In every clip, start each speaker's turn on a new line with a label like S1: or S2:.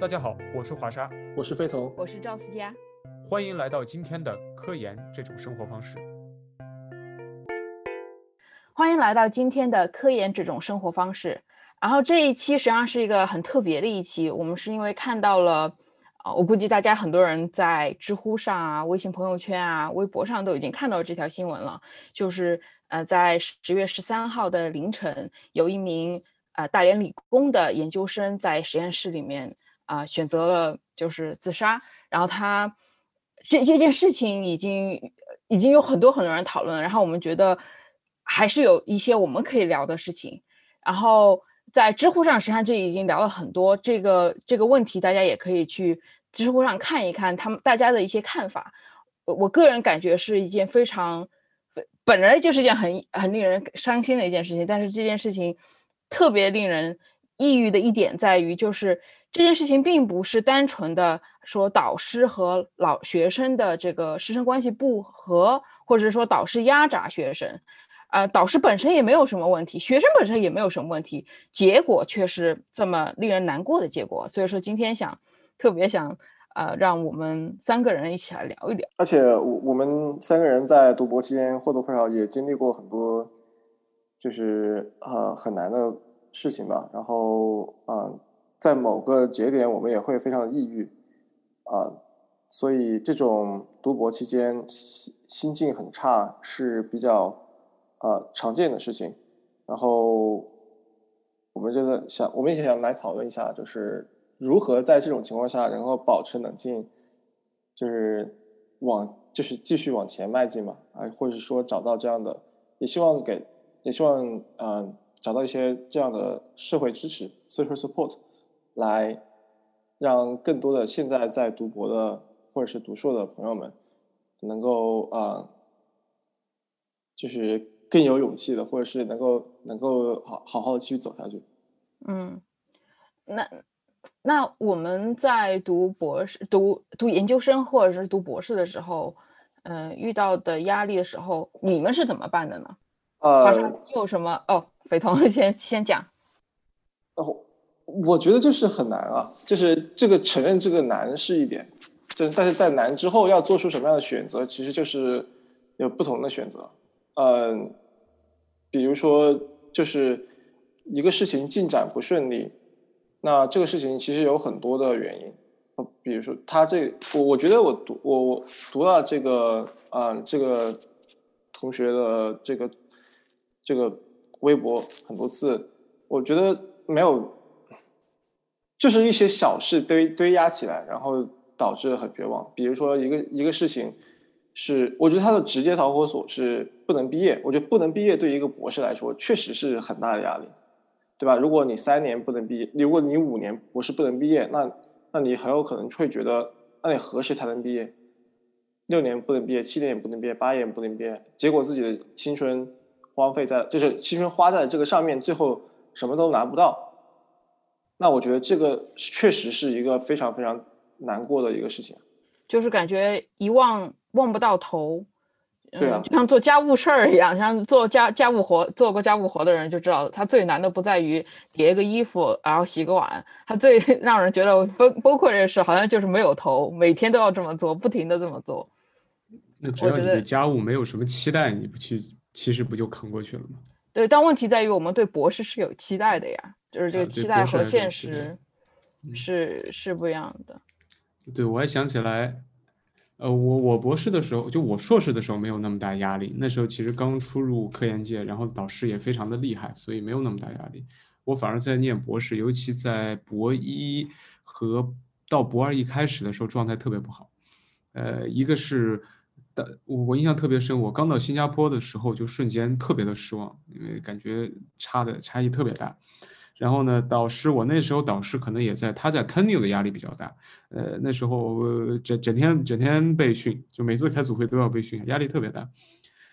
S1: 大家好，我是华沙，
S2: 我是飞头，
S3: 我是赵思佳，
S1: 欢迎来到今天的科研这种生活方式。
S3: 欢迎来到今天的科研这种生活方式。然后这一期实际上是一个很特别的一期，我们是因为看到了，啊，我估计大家很多人在知乎上啊、微信朋友圈啊、微博上都已经看到这条新闻了，就是呃，在十月十三号的凌晨，有一名呃大连理工的研究生在实验室里面。啊，选择了就是自杀，然后他这这件事情已经已经有很多很多人讨论了，然后我们觉得还是有一些我们可以聊的事情，然后在知乎上实际上这已经聊了很多这个这个问题，大家也可以去知乎上看一看他们大家的一些看法。我我个人感觉是一件非常本来就是一件很很令人伤心的一件事情，但是这件事情特别令人抑郁的一点在于就是。这件事情并不是单纯的说导师和老学生的这个师生关系不和，或者说导师压榨学生，呃，导师本身也没有什么问题，学生本身也没有什么问题，结果却是这么令人难过的结果。所以说今天想特别想呃，让我们三个人一起来聊一聊。
S2: 而且我我们三个人在读博期间或多或少也经历过很多，就是呃很难的事情吧。然后啊。在某个节点，我们也会非常的抑郁，啊，所以这种读博期间心心境很差是比较呃常见的事情。然后我们就在想，我们也想来讨论一下，就是如何在这种情况下，然后保持冷静，就是往就是继续往前迈进嘛，啊，或者说找到这样的，也希望给也希望嗯找到一些这样的社会支持 （social support）。来让更多的现在在读博的或者是读硕的朋友们，能够啊，就是更有勇气的，或者是能够能够好好好的继续走下去。
S3: 嗯，那那我们在读博士、读读研究生或者是读博士的时候，嗯，遇到的压力的时候，你们是怎么办的呢？
S2: 呃，
S3: 有什么？哦，肥童先先讲。
S2: 哦。我觉得就是很难啊，就是这个承认这个难是一点，就但是在难之后要做出什么样的选择，其实就是有不同的选择。嗯，比如说就是一个事情进展不顺利，那这个事情其实有很多的原因。比如说他这我我觉得我读我读了这个啊这个同学的这个这个微博很多次，我觉得没有。就是一些小事堆堆压起来，然后导致很绝望。比如说一个一个事情，是我觉得他的直接导火索是不能毕业。我觉得不能毕业对一个博士来说确实是很大的压力，对吧？如果你三年不能毕业，如果你五年博士不能毕业，那那你很有可能会觉得，那你何时才能毕业？六年不能毕业，七年也不能毕业，八年也不能毕业，结果自己的青春荒废在，就是青春花在这个上面，最后什么都拿不到。那我觉得这个确实是一个非常非常难过的一个事情，
S3: 就是感觉一望望不到头，
S2: 对啊，
S3: 就像做家务事儿一样，像做家家务活做过家务活的人就知道，他最难的不在于叠个衣服，然后洗个碗，他最 让人觉得崩崩溃的事好像就是没有头，每天都要这么做，不停的这么做。
S1: 那只要你对家务没有什么期待，你不去，其实不就扛过去了吗？
S3: 对，但问题在于我们对博士是有期待的呀。就是这个期待和现实是是不一样的。
S1: 对，我还想起来，呃，我我博士的时候，就我硕士的时候没有那么大压力。那时候其实刚出入科研界，然后导师也非常的厉害，所以没有那么大压力。我反而在念博士，尤其在博一和到博二一开始的时候，状态特别不好。呃，一个是的，我我印象特别深，我刚到新加坡的时候就瞬间特别的失望，因为感觉差的差异特别大。然后呢，导师，我那时候导师可能也在，他在 tenure 的压力比较大，呃，那时候整整天整天被训，就每次开组会都要被训，压力特别大。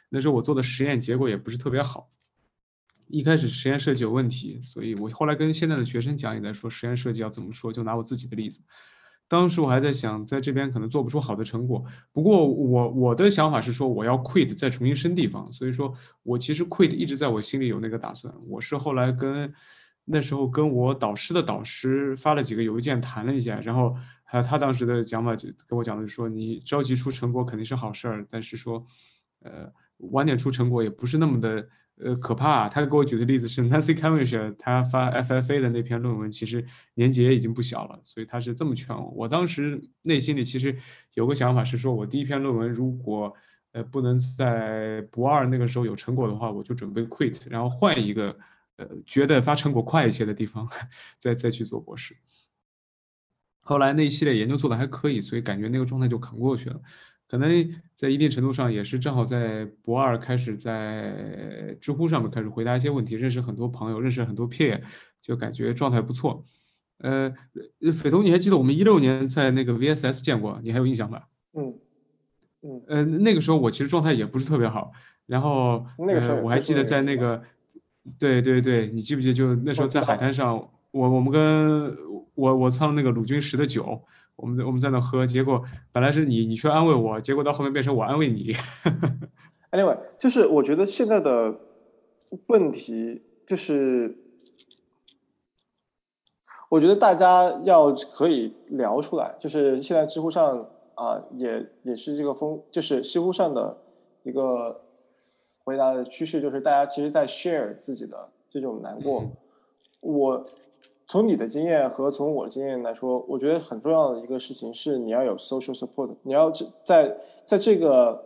S1: 那时候我做的实验结果也不是特别好，一开始实验设计有问题，所以我后来跟现在的学生讲也在说实验设计要怎么说，就拿我自己的例子。当时我还在想，在这边可能做不出好的成果，不过我我的想法是说我要 quit 再重新升地方，所以说我其实 quit 一直在我心里有那个打算。我是后来跟那时候跟我导师的导师发了几个邮件谈了一下，然后还有他当时的讲法就跟我讲的说，你着急出成果肯定是好事儿，但是说，呃，晚点出成果也不是那么的呃可怕。他给我举的例子是 Nancy Cavendish 他发 FFA 的那篇论文，其实年纪也已经不小了，所以他是这么劝我。我当时内心里其实有个想法是说，我第一篇论文如果呃不能在博二那个时候有成果的话，我就准备 quit，然后换一个。呃，觉得发成果快一些的地方，再再去做博士。后来那一系列研究做的还可以，所以感觉那个状态就扛过去了。可能在一定程度上也是正好在博二开始在知乎上面开始回答一些问题，认识很多朋友，认识很多 peer，就感觉状态不错。呃，匪东，你还记得我们一六年在那个 VSS 见过，你还有印象吧？
S2: 嗯嗯。
S1: 呃，那个时候我其实状态也不是特别好，然后
S2: 那个时候
S1: 我还记得在那个。对对对，你记不记得就那时候在海滩上，我我们跟我我唱那个鲁军十的酒，我们在我们在那喝，结果本来是你你去安慰我，结果到后面变成我安慰你。
S2: Anyway，就是我觉得现在的问题就是，我觉得大家要可以聊出来，就是现在知乎上啊，也也是这个风，就是知乎上的一个。回答的趋势就是，大家其实，在 share 自己的这种难过。我从你的经验和从我的经验来说，我觉得很重要的一个事情是，你要有 social support。你要在在这个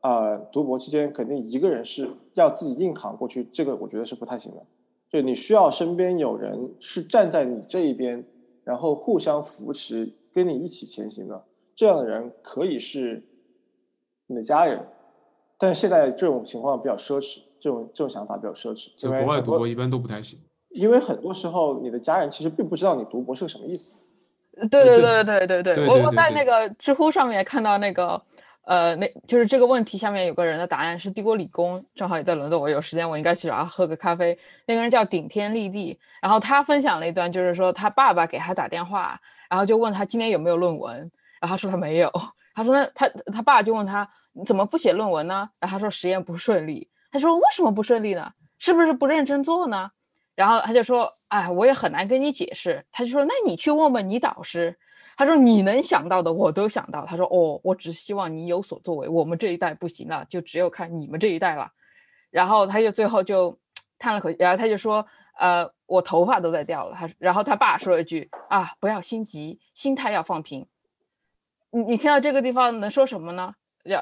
S2: 啊读博期间，肯定一个人是要自己硬扛过去，这个我觉得是不太行的。就你需要身边有人是站在你这一边，然后互相扶持，跟你一起前行的。这样的人可以是你的家人。但是现在这种情况比较奢侈，这种这种想法比较奢侈。
S1: 在国外读博一般都不太行，
S2: 因为很多时候你的家人其实并不知道你读博是个什么意思。
S3: 对对对对对对，我我在那个知乎上面看到那个，呃，那就是这个问题下面有个人的答案是帝国理工，正好也在伦敦，我有时间我应该去找他喝个咖啡。那个人叫顶天立地，然后他分享了一段，就是说他爸爸给他打电话，然后就问他今年有没有论文，然后他说他没有。他说：“那他他爸就问他，你怎么不写论文呢？”然后他说：“实验不顺利。”他说：“为什么不顺利呢？是不是不认真做呢？”然后他就说：“哎，我也很难跟你解释。”他就说：“那你去问问你导师。”他说：“你能想到的我都想到。”他说：“哦，我只希望你有所作为。我们这一代不行了，就只有看你们这一代了。”然后他就最后就叹了口气，然后他就说：“呃，我头发都在掉了。”他然后他爸说了一句：“啊，不要心急，心态要放平。”你你听到这个地方能说什么呢？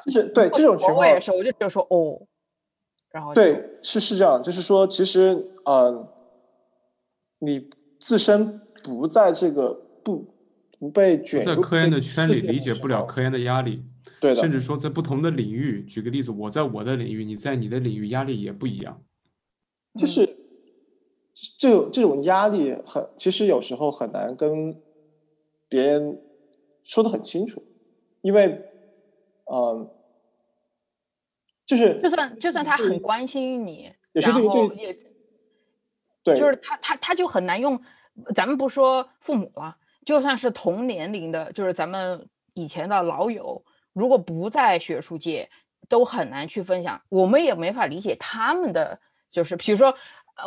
S2: 就是对这种情况，
S3: 我也是，我就就说哦，然后
S2: 对是是这样，就是说其实呃，你自身不在这个不不被卷
S1: 在科研的圈里，理解不了科研的压力，
S2: 对的，
S1: 甚至说在不同的领域，举个例子，我在我的领域，你在你的领域，压力也不一样，
S2: 就是这种这种压力很，其实有时候很难跟别人。说的很清楚，因为，呃，就是
S3: 就算就算他很关心你，然
S2: 后
S3: 也，
S2: 对，
S3: 就是他他他就很难用，咱们不说父母了，就算是同年龄的，就是咱们以前的老友，如果不在学术界，都很难去分享，我们也没法理解他们的，就是比如说。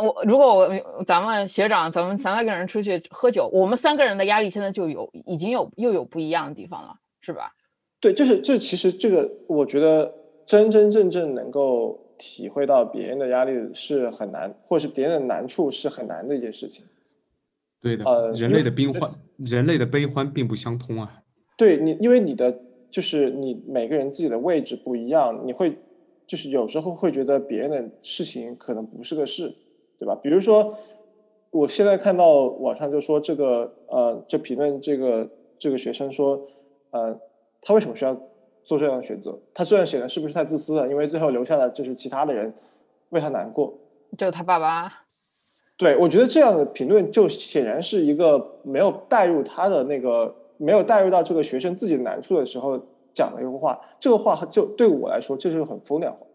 S3: 我如果我咱们学长咱们三个人出去喝酒，我们三个人的压力现在就有已经有又有不一样的地方了，是吧？
S2: 对，就是这其实这个，我觉得真真正正能够体会到别人的压力是很难，或者是别人的难处是很难的一件事情。
S1: 对的，人类的悲欢，人类的悲欢并不相通啊。
S2: 对你，因为你的就是你每个人自己的位置不一样，你会就是有时候会觉得别人的事情可能不是个事。对吧？比如说，我现在看到网上就说这个呃，就评论这个这个学生说，呃，他为什么需要做这样的选择？他这样显得是不是太自私了，因为最后留下的就是其他的人为他难过，
S3: 就他爸爸。
S2: 对，我觉得这样的评论就显然是一个没有带入他的那个，没有带入到这个学生自己的难处的时候讲的一个话。这个话就对我来说，这就是很风凉话。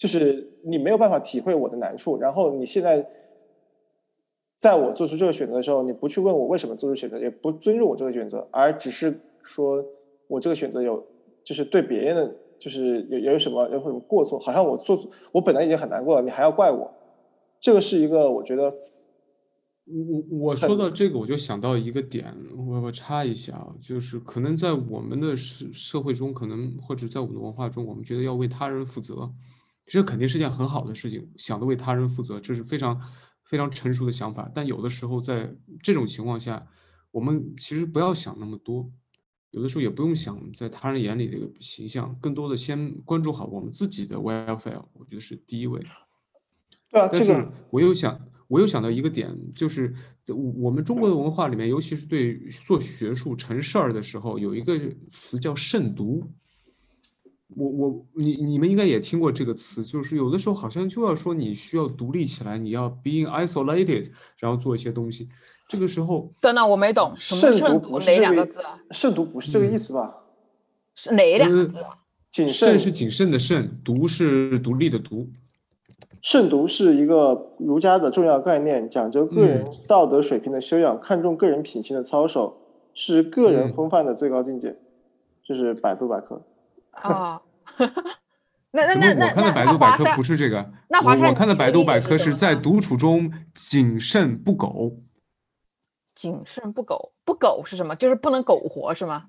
S2: 就是你没有办法体会我的难处，然后你现在在我做出这个选择的时候，你不去问我为什么做出选择，也不尊重我这个选择，而只是说我这个选择有就是对别人的就是有有什么有什么过错，好像我做我本来已经很难过了，你还要怪我，这个是一个我觉得
S1: 我我说到这个，我就想到一个点，我我插一下啊，就是可能在我们的社社会中，可能或者在我们的文化中，我们觉得要为他人负责，这肯定是件很好的事情，想着为他人负责，这是非常非常成熟的想法。但有的时候在这种情况下，我们其实不要想那么多，有的时候也不用想在他人眼里的一个形象，更多的先关注好我们自己的 welfare，我觉得是第一位。
S2: 对啊，
S1: 但是
S2: 这个
S1: 我又想，我又想到一个点，就是我我们中国的文化里面，尤其是对做学术成事儿的时候，有一个词叫慎独。我我你你们应该也听过这个词，就是有的时候好像就要说你需要独立起来，你要 being isolated，然后做一些东西。这个时候，
S3: 等等，我没懂，什么
S2: 慎独
S3: 哪
S2: 不是这个
S3: 两个字啊？
S2: 慎独不是这个意思吧？
S3: 是哪两个
S1: 呃
S3: 字啊？
S2: 谨慎
S1: 慎是谨慎的慎，独是独立的独。
S2: 慎独是一个儒家的重要概念，讲究个人
S1: 嗯
S2: 道德水平的修养，看重个人品行的操守，是个人
S1: 嗯
S2: 风范的最高境界。这是百度百科。
S3: 啊，那那那那
S1: 我看的
S3: 那
S1: 百度百科不是这个？
S3: 那华
S1: 我我看的百度百科是在独处中谨慎不苟。
S3: 谨慎不苟，不苟是什么？就是不能苟活是吗？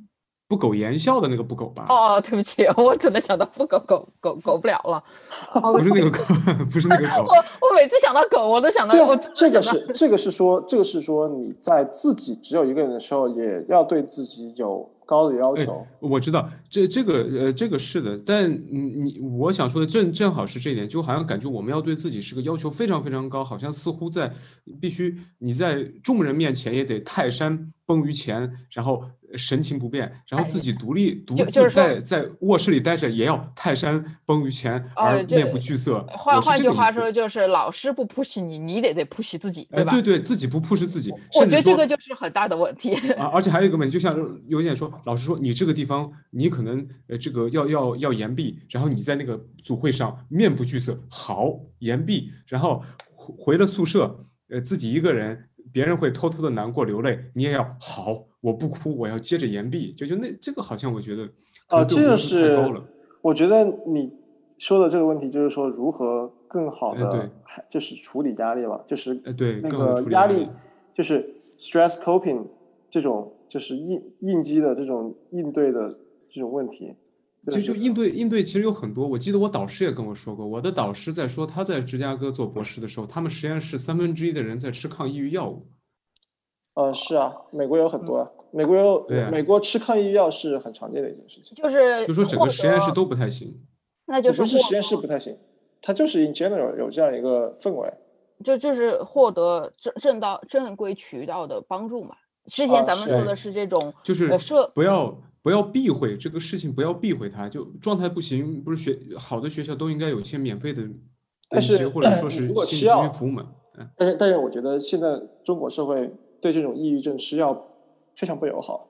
S1: 不苟言笑的那个不苟吧？
S3: 哦，对不起，我只能想到不苟苟苟苟不了了。哦
S1: 不是那个苟，不是那个苟
S3: 我。我每次想到苟，我都想到
S2: 这个是这个是说这个是说你在自己只有一个人的时候，也要对自己有高的要
S1: 哎
S2: 求。
S1: 我知道这这个呃这个是的，但你你我想说的正正好是这一点，就好像感觉我们要对自己是个要求非常非常高，好像似乎在必须你在众人面前也得泰山崩于前，然后神情不变，然后自己独立独
S3: 就就是
S1: 在在卧室里待着也要泰山崩于前而面不惧色。
S3: 换换句话说就是老师不 push 你，你得得 push 自己，
S1: 对，
S3: 吧？
S1: 对对，自己不 push 自己，
S3: 我觉得这个就是很大的问题。
S1: 啊，而且还有一个问题，就像有点说，老师说你这个地方你可能呃这个要要要言毕，然后你在那个组会上面不惧色，好言毕，然后回回了宿舍，呃自己一个人，别人会偷偷的难过流泪，你也要好，我不哭，我要接着言毕，就就那这个好像我觉得可
S2: 啊，这个是我觉得你说的这个问题，就是说如何更好的，就是处理压力吧，就是
S1: 呃对，
S2: 那个压力，就是 stress coping 这种，就是应应激的这种应对的这种问题。
S1: 就就应对应对其实有很多，我记得我导师也跟我说过，我的导师在说他在芝加哥做博士的时候，他们实验室三分之一的人在吃抗抑郁药物。
S2: 呃，是啊，美国有很多啊，美国有、
S1: 对啊
S2: 美国吃抗抑郁药是很常见的一件事情。
S3: 就是
S1: 就说整个实验室都不太行。
S3: 那就是
S2: 不是实验室不太行，它就是 in general 有这样一个氛围。
S3: 就就是获得正正道正规渠道的帮助嘛。之前咱们说的是这种
S1: 就是不要不要避讳这个事情，不要避讳它。就状态不行，不是学好的学校都应该有一些免费的
S2: 但是
S1: 或者说是
S2: 如果吃药
S1: 服务嘛。嗯，
S2: 但是但是我觉得现在中国社会对这种抑郁症吃药非常不友好。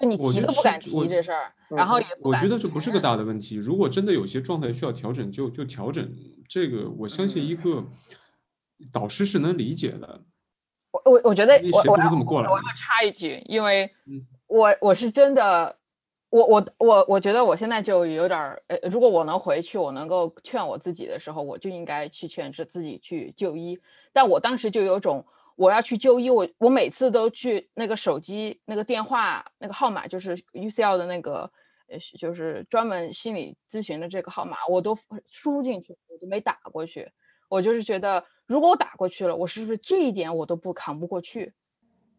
S3: 就你
S1: 我觉得是
S3: 提都不敢提这事儿，然后
S2: 嗯
S3: 也不敢
S1: 我觉得这不是个大的问题。如果真的有些状态需要调整，就就调整。这个我相信一个导师是能理解的。
S3: 我我我觉得我我要
S1: 这么过来的
S3: 我要插一句，因为
S1: 嗯
S3: 我我是真的，我我我我觉得我现在就有点儿，呃，如果我能回去，我能够劝我自己的时候，我就应该去劝是自己去就医。但我当时就有种我要去就医，我我每次都去那个手机那个电话那个号码，就是 UCL 的那个。呃，就是专门心理咨询的这个号码，我都输进去，我都没打过去。我就是觉得，如果我打过去了，我是不是这一点我都不扛不过去？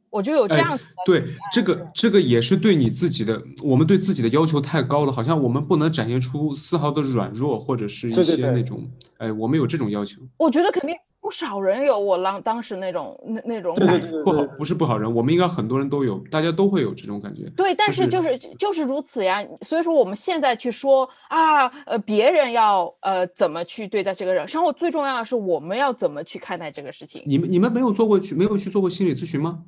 S3: 我就有这
S1: 哎
S3: 样
S1: 对这个这个也是对你自己的，我们对自己的要求太高了，好像我们不能展现出丝毫的软弱，或者是一
S2: 对对对
S1: 些那种，哎，我们有这种要求。
S3: 我觉得肯定不少人有我当当时那种那那种感觉。
S2: 对对对对，，
S1: 不好不是不好人，我们应该很多人都有，大家都会有这种感觉。
S3: 对，但
S1: 就是
S3: 就是就是如此呀。所以说我们现在去说啊，呃，别人要呃怎么去对待这个人，然后最重要的是我们要怎么去看待这个事情。
S1: 你们你们没有做过去没有去做过心理咨询吗？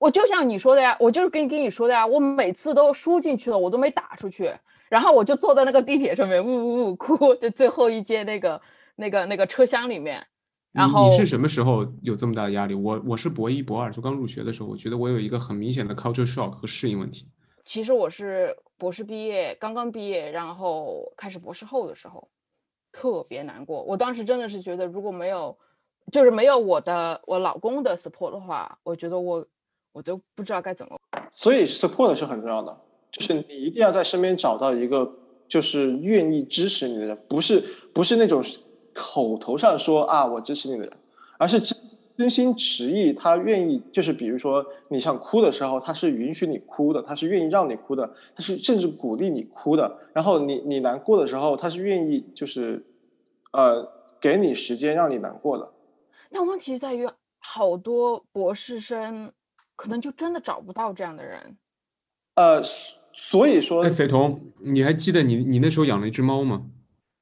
S3: 我就像你说的呀，我就是跟跟你说的呀，我每次都输进去了，我都没打出去，然后我就坐在那个地铁上面呜呜呜哭，就最后一节那个那个那个车厢里面，然后
S1: 你是什么时候有这么大的压力？我我是博一博二，就刚入学的时候，我觉得我有一个很明显的 culture shock 和适应问题。
S3: 其实我是博士毕业，刚刚毕业，然后开始博士后的时候，特别难过。我当时真的是觉得，如果没有就是没有我的我老公的 support 的话，我觉得我我都不知道该怎么。
S2: 所以 support 是很重要的，就是你一定要在身边找到一个就是愿意支持你的人，不是不是那种口头上说啊我支持你的人，而是真真心实意，他愿意就是比如说你想哭的时候，他是允许你哭的，他是愿意让你哭的，他是甚至鼓励你哭的。然后你你难过的时候，他是愿意就是呃给你时间让你难过的。
S3: 那问题在于，好多博士生可能就真的找不到这样的人。
S2: 呃，所以说，
S1: 哎，斐彤，你还记得你你那时候养了一只猫吗？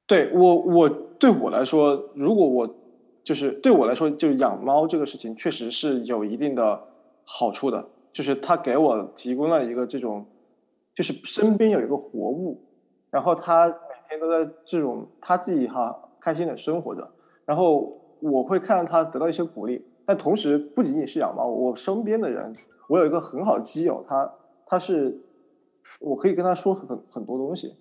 S2: 对我，我对我来说，如果我就是对我来说，就养猫这个事情，确实是有一定的好处的，就是它给我提供了一个这种，就是身边有一个活物，然后它每天都在这种它自己哈开心的生活着，然后。我会看到他得到一些鼓励，但同时不仅仅是养猫，我身边的人，我有一个很好的基友，他他是，我可以跟他说很很多东西，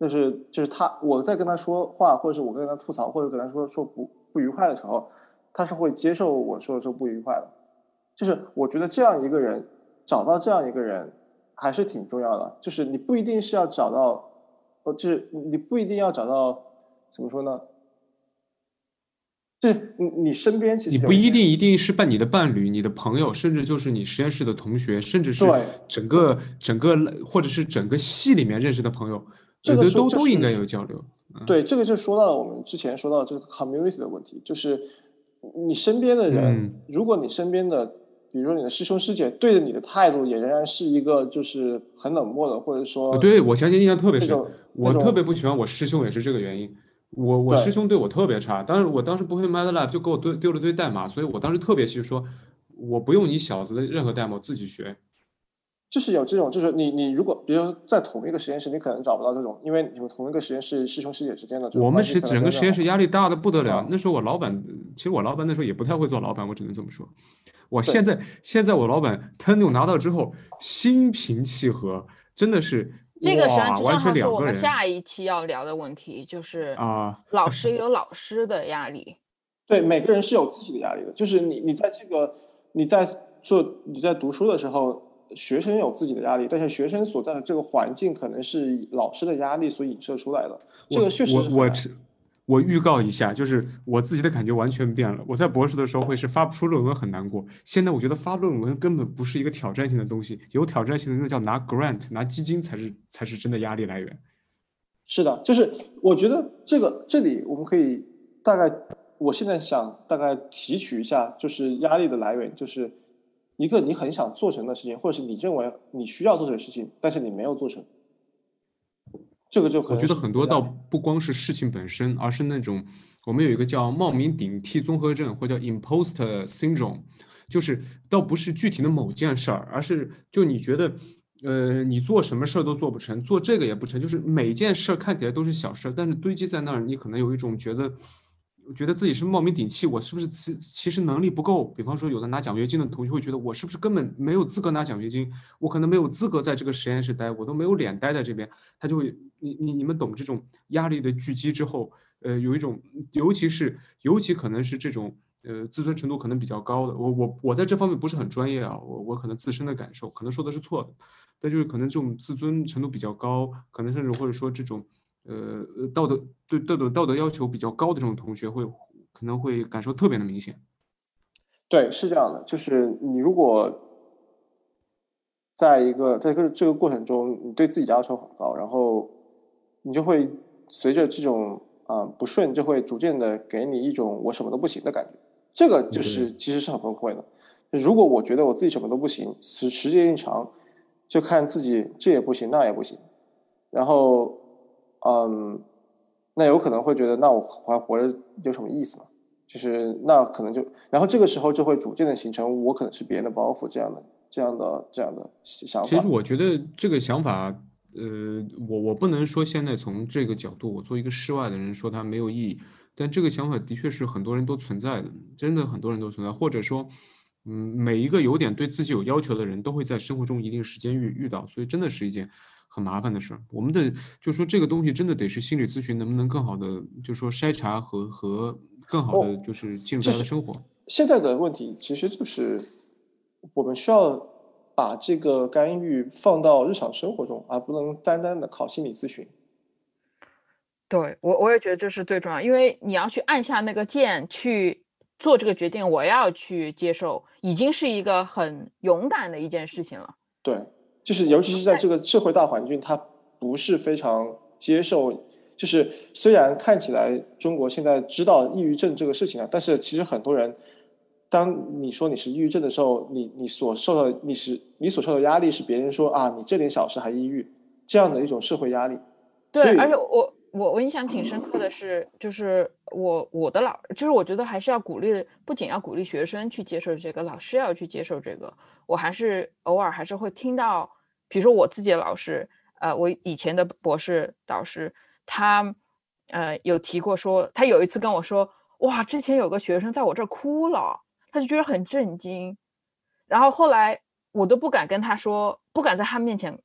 S2: 就是就是他我在跟他说话，或者是我跟他吐槽，或者跟他说说不不愉快的时候，他是会接受我说的这不愉快的，就是我觉得这样一个人找到这样一个人还是挺重要的，就是你不一定是要找到，呃，就是你不一定要找到怎么说呢？对你，你身边其
S1: 实你不一定一定是伴你的伴侣、你的朋友，甚至就是你实验室的同学，甚至是整个整个或者是整个系里面认识的朋友，
S2: 这个
S1: 都都应该有交流。
S2: 对，这个就说到了我们之前说到这个 community 的问题，就是你身边的人，如果你身边的，比如说你的师兄师姐，对着你的态度也仍然是一个就是很冷漠的，或者说，
S1: 对我相信印象特别深，我特别不喜欢我师兄，也是这个原因。我我师兄对我特别差，但是我当时不会 MATLAB 就给我丢丢了堆代码，所以我当时特别气，说我不用你小子的任何代码，我自己学。
S2: 就是有这种，就是你你如果比如说在同一个实验室，你可能找不到这种，因为你们同一个实验室师兄师姐之间的。
S1: 我们是整个实验室压力大的不得了。那时候我老板，其实我老板那时候也不太会做老板，我只能这么说。我现在现在我老板 t e n 拿到之后，心平气和，真的是。
S3: 这个实际上正好是我们下一期要聊的问题，就是
S1: 啊，
S3: 老师有老师的压力。
S2: 对，每个人是有自己的压力的。就是你，你在这个你在做你在读书的时候，学生有自己的压力，但是学生所在的这个环境可能是老师的压力所影射出来的。这个确实
S1: 是。我预告一下，就是我自己的感觉完全变了。我在博士的时候会是发不出论文很难过，现在我觉得发论文根本不是一个挑战性的东西，有挑战性的那叫拿 grant 拿基金才是才是真的压力来源。
S2: 是的，就是我觉得这个这里我们可以大概，我现在想大概提取一下，就是压力的来源，就是一个你很想做成的事情，或者是你认为你需要做成的事情，但是你没有做成。这个就可
S1: 我觉得很多倒不光是事情本身，而是那种我们有一个叫冒名顶替综合症，或叫 imposter syndrome，就是倒不是具体的某件事儿，而是就你觉得，呃，你做什么事儿都做不成，做这个也不成，就是每件事儿看起来都是小事儿，但是堆积在那儿，你可能有一种觉得。觉得自己是冒名顶替，我是不是其其实能力不够？比方说，有的拿奖学金的同学会觉得我是不是根本没有资格拿奖学金？我可能没有资格在这个实验室待，我都没有脸待在这边。他就会，你你你们懂这种压力的聚集之后，呃，有一种，尤其是尤其可能是这种，呃，自尊程度可能比较高的。我我我在这方面不是很专业啊，我我可能自身的感受可能说的是错的，但就是可能这种自尊程度比较高，可能甚至或者说这种。呃，道德对道德道德要求比较高的这种同学会可能会感受特别的明显。
S2: 对，是这样的，就是你如果在一个在这个这个过程中，你对自己要求很高，然后你就会随着这种啊不顺，就会逐渐的给你一种我什么都不行的感觉。这个就是其实是很崩溃的。如果我觉得我自己什么都不行，时时间一长，就看自己这也不行那也不行，然后。嗯，那有可能会觉得，那我还活着有什么意思呢？就是那可能就，然后这个时候就会逐渐的形成我可能是别人的包袱这样的、这样的、这样的想法。
S1: 其实我觉得这个想法，呃，我我不能说现在从这个角度，我做一个室外的人说它没有意义，但这个想法的确是很多人都存在的，真的很多人都存在，或者说，嗯，每一个有点对自己有要求的人都会在生活中一定时间遇遇到，所以真的是一件。很麻烦的事儿。我们的就说这个东西真的得是心理咨询能不能更好的，就说筛查和和更好的就是进入他的生活。
S2: 现在的问题其实就是我们需要把这个干预放到日常生活中，而不能单单的靠心理咨询。
S3: 对我，我也觉得这是最重要，因为你要去按下那个键去做这个决定，我要去接受，已经是一个很勇敢的一件事情了。
S2: 对，就是尤其是在这个社会大环境，它不是非常接受。就是虽然看起来中国现在知道抑郁症这个事情了，但是其实很多人，当你说你是抑郁症的时候，你你所受到的你是你所受的压力是别人说啊，你这点小事还抑郁，这样的一种社会压力。
S3: 对，而且我。我我印象挺深刻的是，就是我我的老，就是我觉得还是要鼓励，不仅要鼓励学生去接受这个，老师要去接受这个。我还是偶尔还是会听到，比如说我自己的老师，呃，我以前的博士导师，他呃有提过说，他有一次跟我说，哇，之前有个学生在我这儿哭了，他就觉得很震惊，然后后来我都不敢跟他说，不敢在他面前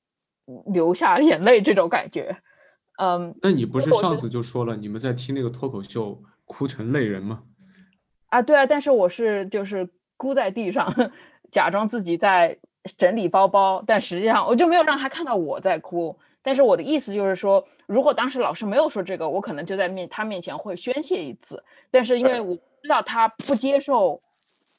S3: 流下眼泪这种感觉。嗯，
S1: 那你不是上次就说了，你们在听那个脱口秀哭成泪人吗？
S3: 啊，对啊，但是我是就是哭在地上，假装自己在整理包包，但实际上我就没有让他看到我在哭。但是我的意思就是说，如果当时老师没有说这个，我可能就在面他面前会宣泄一次。但是因为我知道他不接受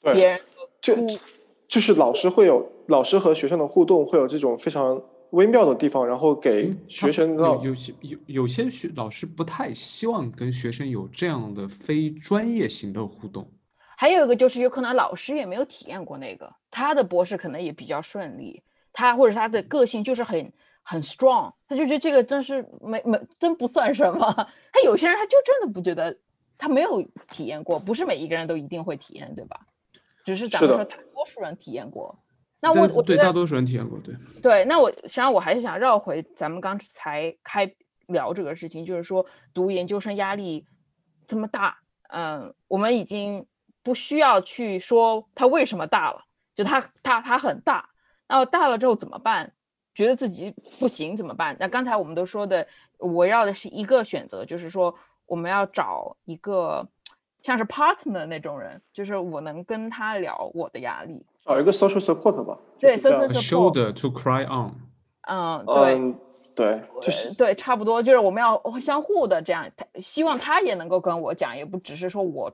S3: 别人
S2: 哭，就是老师会有老师和学生的互动会有这种非常。微妙的地方，然后给学生
S1: 有有些有有些学老师不太希望跟学生有这样的非专业型的互动。
S3: 还有一个就是有可能老师也没有体验过那个，他的博士可能也比较顺利，他或者他的个性就是很很 strong，他就觉得这个真是没没真不算什么。他有些人他就真的不觉得，他没有体验过，不是每一个人都一定会体验，对吧？只是咱们说大多数人体验过。那我我
S1: 对大多数人体验过，对
S3: 对。那我实际上我还是想绕回咱们刚才开聊这个事情，就是说读研究生压力这么大，嗯，我们已经不需要去说它为什么大了，就它它它很大，那大了之后怎么办？觉得自己不行怎么办？那刚才我们都说的，围绕的是一个选择，就是说我们要找一个像是 partner 那种人，就是我能跟他聊我的压力。
S2: 找一个 social support 吧，
S3: 对，social
S1: support，shoulder to cry on。
S3: 嗯，对，
S2: 对，就是
S3: 对，差不多，就是我们要相互的这样，他希望他也能够跟我讲，也不只是说我